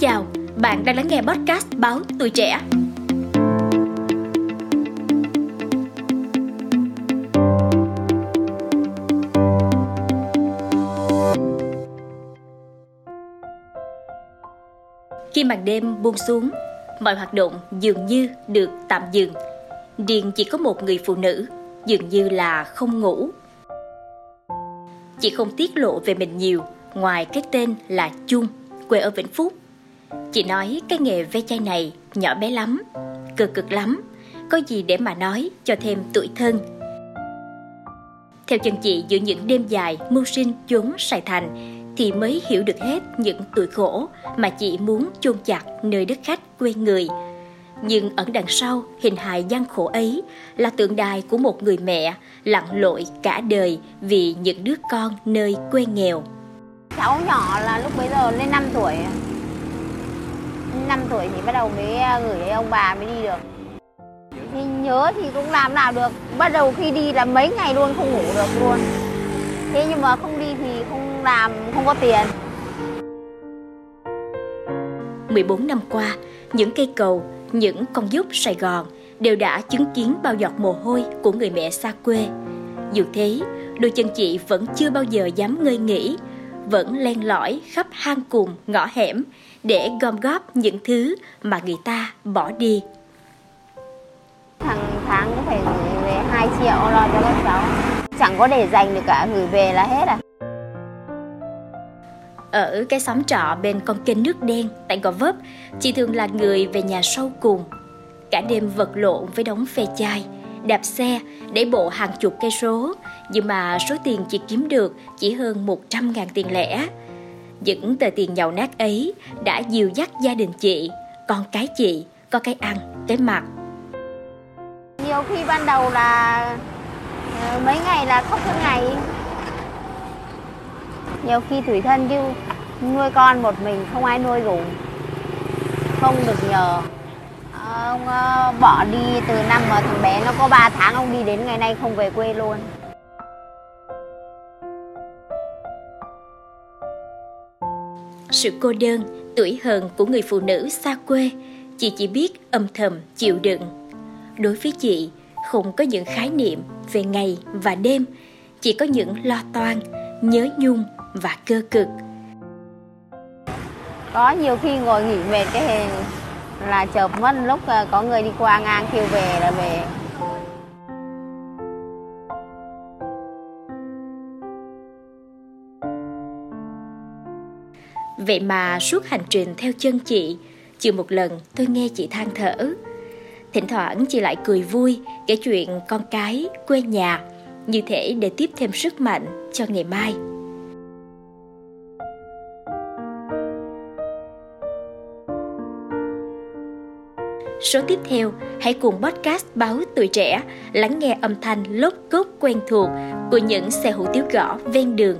chào, bạn đang lắng nghe podcast báo Tuổi Trẻ. Khi màn đêm buông xuống, mọi hoạt động dường như được tạm dừng. Điền chỉ có một người phụ nữ dường như là không ngủ. Chị không tiết lộ về mình nhiều, ngoài cái tên là Chung, quê ở Vĩnh Phúc. Chị nói cái nghề ve chai này nhỏ bé lắm, cực cực lắm, có gì để mà nói cho thêm tuổi thân. Theo chân chị giữa những đêm dài mưu sinh chốn Sài Thành thì mới hiểu được hết những tuổi khổ mà chị muốn chôn chặt nơi đất khách quê người. Nhưng ẩn đằng sau hình hài gian khổ ấy là tượng đài của một người mẹ lặn lội cả đời vì những đứa con nơi quê nghèo. Cháu nhỏ là lúc bây giờ lên 5 tuổi 5 tuổi thì bắt đầu mới à, gửi ông bà mới đi được. Thì nhớ thì cũng làm nào được bắt đầu khi đi là mấy ngày luôn không ngủ được luôn. Thế nhưng mà không đi thì không làm không có tiền. 14 năm qua, những cây cầu, những con dốc Sài Gòn đều đã chứng kiến bao giọt mồ hôi của người mẹ xa quê. Dù thế, đôi chân chị vẫn chưa bao giờ dám ngơi nghỉ, vẫn len lỏi khắp hang cùng ngõ hẻm để gom góp những thứ mà người ta bỏ đi. Thằng tháng cũng phải gửi về 2 triệu lo cho các cháu chẳng có để dành được cả gửi về là hết à ở cái xóm trọ bên con kênh nước đen tại Gò Vấp, chị thường là người về nhà sau cùng. Cả đêm vật lộn với đống phê chai, đạp xe, để bộ hàng chục cây số, nhưng mà số tiền chị kiếm được chỉ hơn 100 ngàn tiền lẻ. Những tờ tiền nhậu nát ấy đã dìu dắt gia đình chị, con cái chị có cái ăn, cái mặc. Nhiều khi ban đầu là ờ, mấy ngày là khóc cả ngày nhiều khi thủy thân chứ nuôi con một mình không ai nuôi đủ không được nhờ ông ờ, bỏ đi từ năm mà thằng bé nó có 3 tháng ông đi đến ngày nay không về quê luôn. Sự cô đơn tuổi hờn của người phụ nữ xa quê chị chỉ biết âm thầm chịu đựng. Đối với chị không có những khái niệm về ngày và đêm chỉ có những lo toan nhớ nhung và cơ cực. Có nhiều khi ngồi nghỉ mệt cái hình là chợp mất lúc ờ, có người đi qua ngang kêu về là về Vậy mà suốt hành trình theo chân chị, chưa một lần tôi nghe chị than thở. Thỉnh thoảng chị lại cười vui kể chuyện con cái, quê nhà, như thể để tiếp thêm sức mạnh cho ngày mai. Số tiếp theo, hãy cùng podcast Báo Tuổi Trẻ lắng nghe âm thanh lốp cốt quen thuộc của những xe hủ tiếu gõ ven đường.